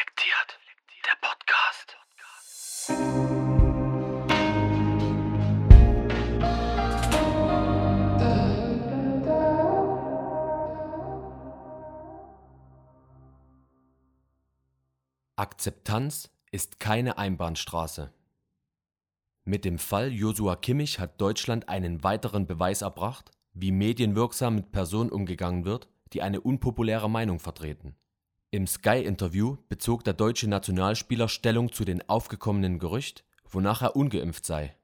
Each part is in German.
Reflektiert. Der Podcast. Akzeptanz ist keine Einbahnstraße. Mit dem Fall Josua Kimmich hat Deutschland einen weiteren Beweis erbracht, wie medienwirksam mit Personen umgegangen wird, die eine unpopuläre Meinung vertreten. Im Sky-Interview bezog der deutsche Nationalspieler Stellung zu den aufgekommenen Gerücht, wonach er ungeimpft sei.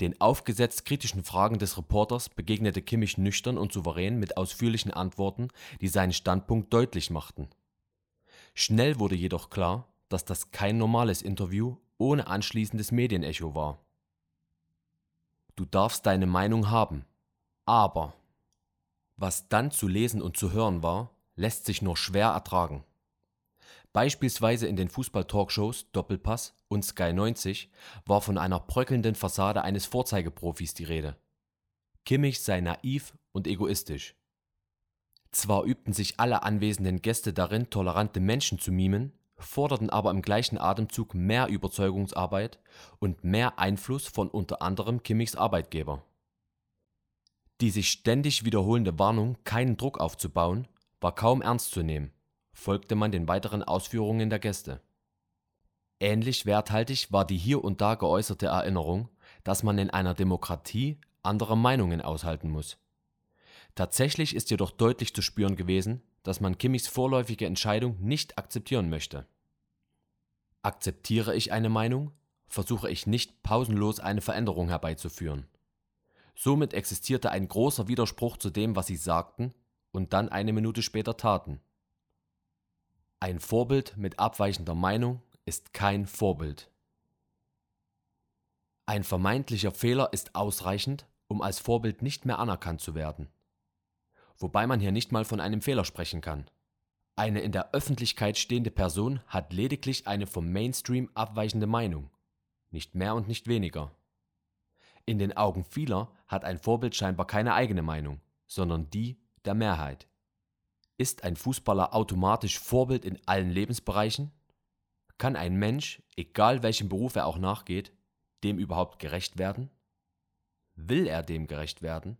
Den aufgesetzt kritischen Fragen des Reporters begegnete Kimmich nüchtern und souverän mit ausführlichen Antworten, die seinen Standpunkt deutlich machten. Schnell wurde jedoch klar, dass das kein normales Interview ohne anschließendes Medienecho war. Du darfst deine Meinung haben, aber was dann zu lesen und zu hören war, lässt sich nur schwer ertragen. Beispielsweise in den Fußball-Talkshows Doppelpass und Sky 90 war von einer bröckelnden Fassade eines Vorzeigeprofis die Rede. Kimmich sei naiv und egoistisch. Zwar übten sich alle anwesenden Gäste darin, tolerante Menschen zu mimen, forderten aber im gleichen Atemzug mehr Überzeugungsarbeit und mehr Einfluss von unter anderem Kimmichs Arbeitgeber. Die sich ständig wiederholende Warnung, keinen Druck aufzubauen, war kaum ernst zu nehmen, folgte man den weiteren Ausführungen der Gäste. Ähnlich werthaltig war die hier und da geäußerte Erinnerung, dass man in einer Demokratie andere Meinungen aushalten muss. Tatsächlich ist jedoch deutlich zu spüren gewesen, dass man Kimmichs vorläufige Entscheidung nicht akzeptieren möchte. Akzeptiere ich eine Meinung, versuche ich nicht pausenlos eine Veränderung herbeizuführen. Somit existierte ein großer Widerspruch zu dem, was sie sagten und dann eine Minute später taten. Ein Vorbild mit abweichender Meinung ist kein Vorbild. Ein vermeintlicher Fehler ist ausreichend, um als Vorbild nicht mehr anerkannt zu werden. Wobei man hier nicht mal von einem Fehler sprechen kann. Eine in der Öffentlichkeit stehende Person hat lediglich eine vom Mainstream abweichende Meinung, nicht mehr und nicht weniger. In den Augen vieler hat ein Vorbild scheinbar keine eigene Meinung, sondern die der Mehrheit. Ist ein Fußballer automatisch Vorbild in allen Lebensbereichen? Kann ein Mensch, egal welchem Beruf er auch nachgeht, dem überhaupt gerecht werden? Will er dem gerecht werden?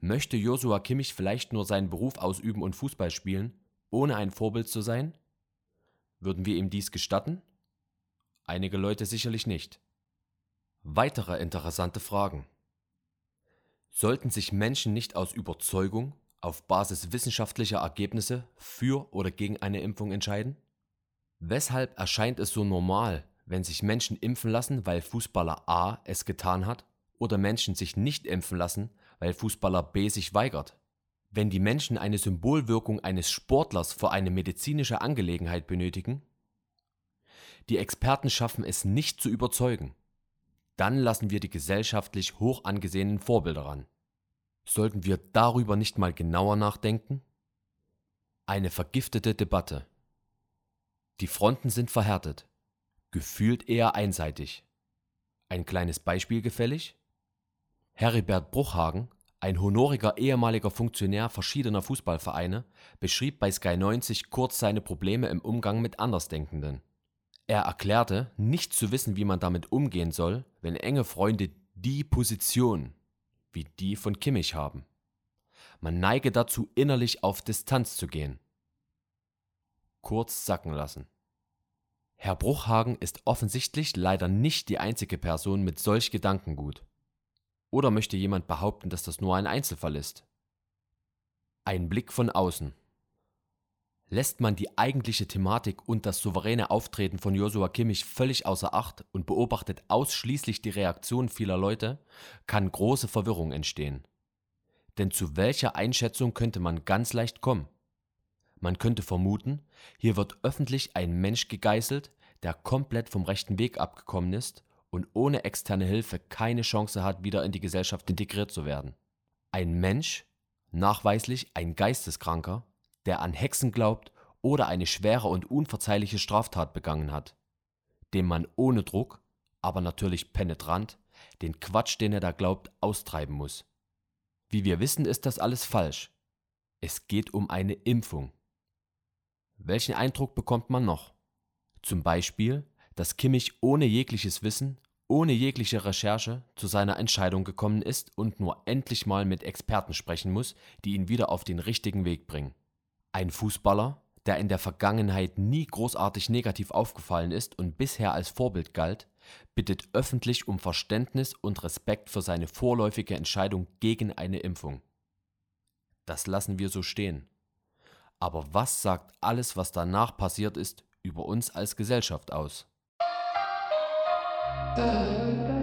Möchte Josua Kimmich vielleicht nur seinen Beruf ausüben und Fußball spielen, ohne ein Vorbild zu sein? Würden wir ihm dies gestatten? Einige Leute sicherlich nicht. Weitere interessante Fragen. Sollten sich Menschen nicht aus Überzeugung auf Basis wissenschaftlicher Ergebnisse für oder gegen eine Impfung entscheiden? Weshalb erscheint es so normal, wenn sich Menschen impfen lassen, weil Fußballer A es getan hat, oder Menschen sich nicht impfen lassen, weil Fußballer B sich weigert? Wenn die Menschen eine Symbolwirkung eines Sportlers für eine medizinische Angelegenheit benötigen? Die Experten schaffen es nicht zu überzeugen. Dann lassen wir die gesellschaftlich hoch angesehenen Vorbilder ran. Sollten wir darüber nicht mal genauer nachdenken? Eine vergiftete Debatte. Die Fronten sind verhärtet, gefühlt eher einseitig. Ein kleines Beispiel gefällig? Heribert Bruchhagen, ein honoriger ehemaliger Funktionär verschiedener Fußballvereine, beschrieb bei Sky 90 kurz seine Probleme im Umgang mit Andersdenkenden. Er erklärte, nicht zu wissen, wie man damit umgehen soll, wenn enge Freunde die Position wie die von Kimmich haben. Man neige dazu, innerlich auf Distanz zu gehen. Kurz sacken lassen. Herr Bruchhagen ist offensichtlich leider nicht die einzige Person mit solch Gedankengut. Oder möchte jemand behaupten, dass das nur ein Einzelfall ist? Ein Blick von außen. Lässt man die eigentliche Thematik und das souveräne Auftreten von Joshua Kimmich völlig außer Acht und beobachtet ausschließlich die Reaktion vieler Leute, kann große Verwirrung entstehen. Denn zu welcher Einschätzung könnte man ganz leicht kommen? Man könnte vermuten, hier wird öffentlich ein Mensch gegeißelt, der komplett vom rechten Weg abgekommen ist und ohne externe Hilfe keine Chance hat, wieder in die Gesellschaft integriert zu werden. Ein Mensch, nachweislich ein Geisteskranker, der an Hexen glaubt oder eine schwere und unverzeihliche Straftat begangen hat, dem man ohne Druck, aber natürlich penetrant, den Quatsch, den er da glaubt, austreiben muss. Wie wir wissen, ist das alles falsch. Es geht um eine Impfung. Welchen Eindruck bekommt man noch? Zum Beispiel, dass Kimmich ohne jegliches Wissen, ohne jegliche Recherche zu seiner Entscheidung gekommen ist und nur endlich mal mit Experten sprechen muss, die ihn wieder auf den richtigen Weg bringen. Ein Fußballer, der in der Vergangenheit nie großartig negativ aufgefallen ist und bisher als Vorbild galt, bittet öffentlich um Verständnis und Respekt für seine vorläufige Entscheidung gegen eine Impfung. Das lassen wir so stehen. Aber was sagt alles, was danach passiert ist, über uns als Gesellschaft aus? Äh.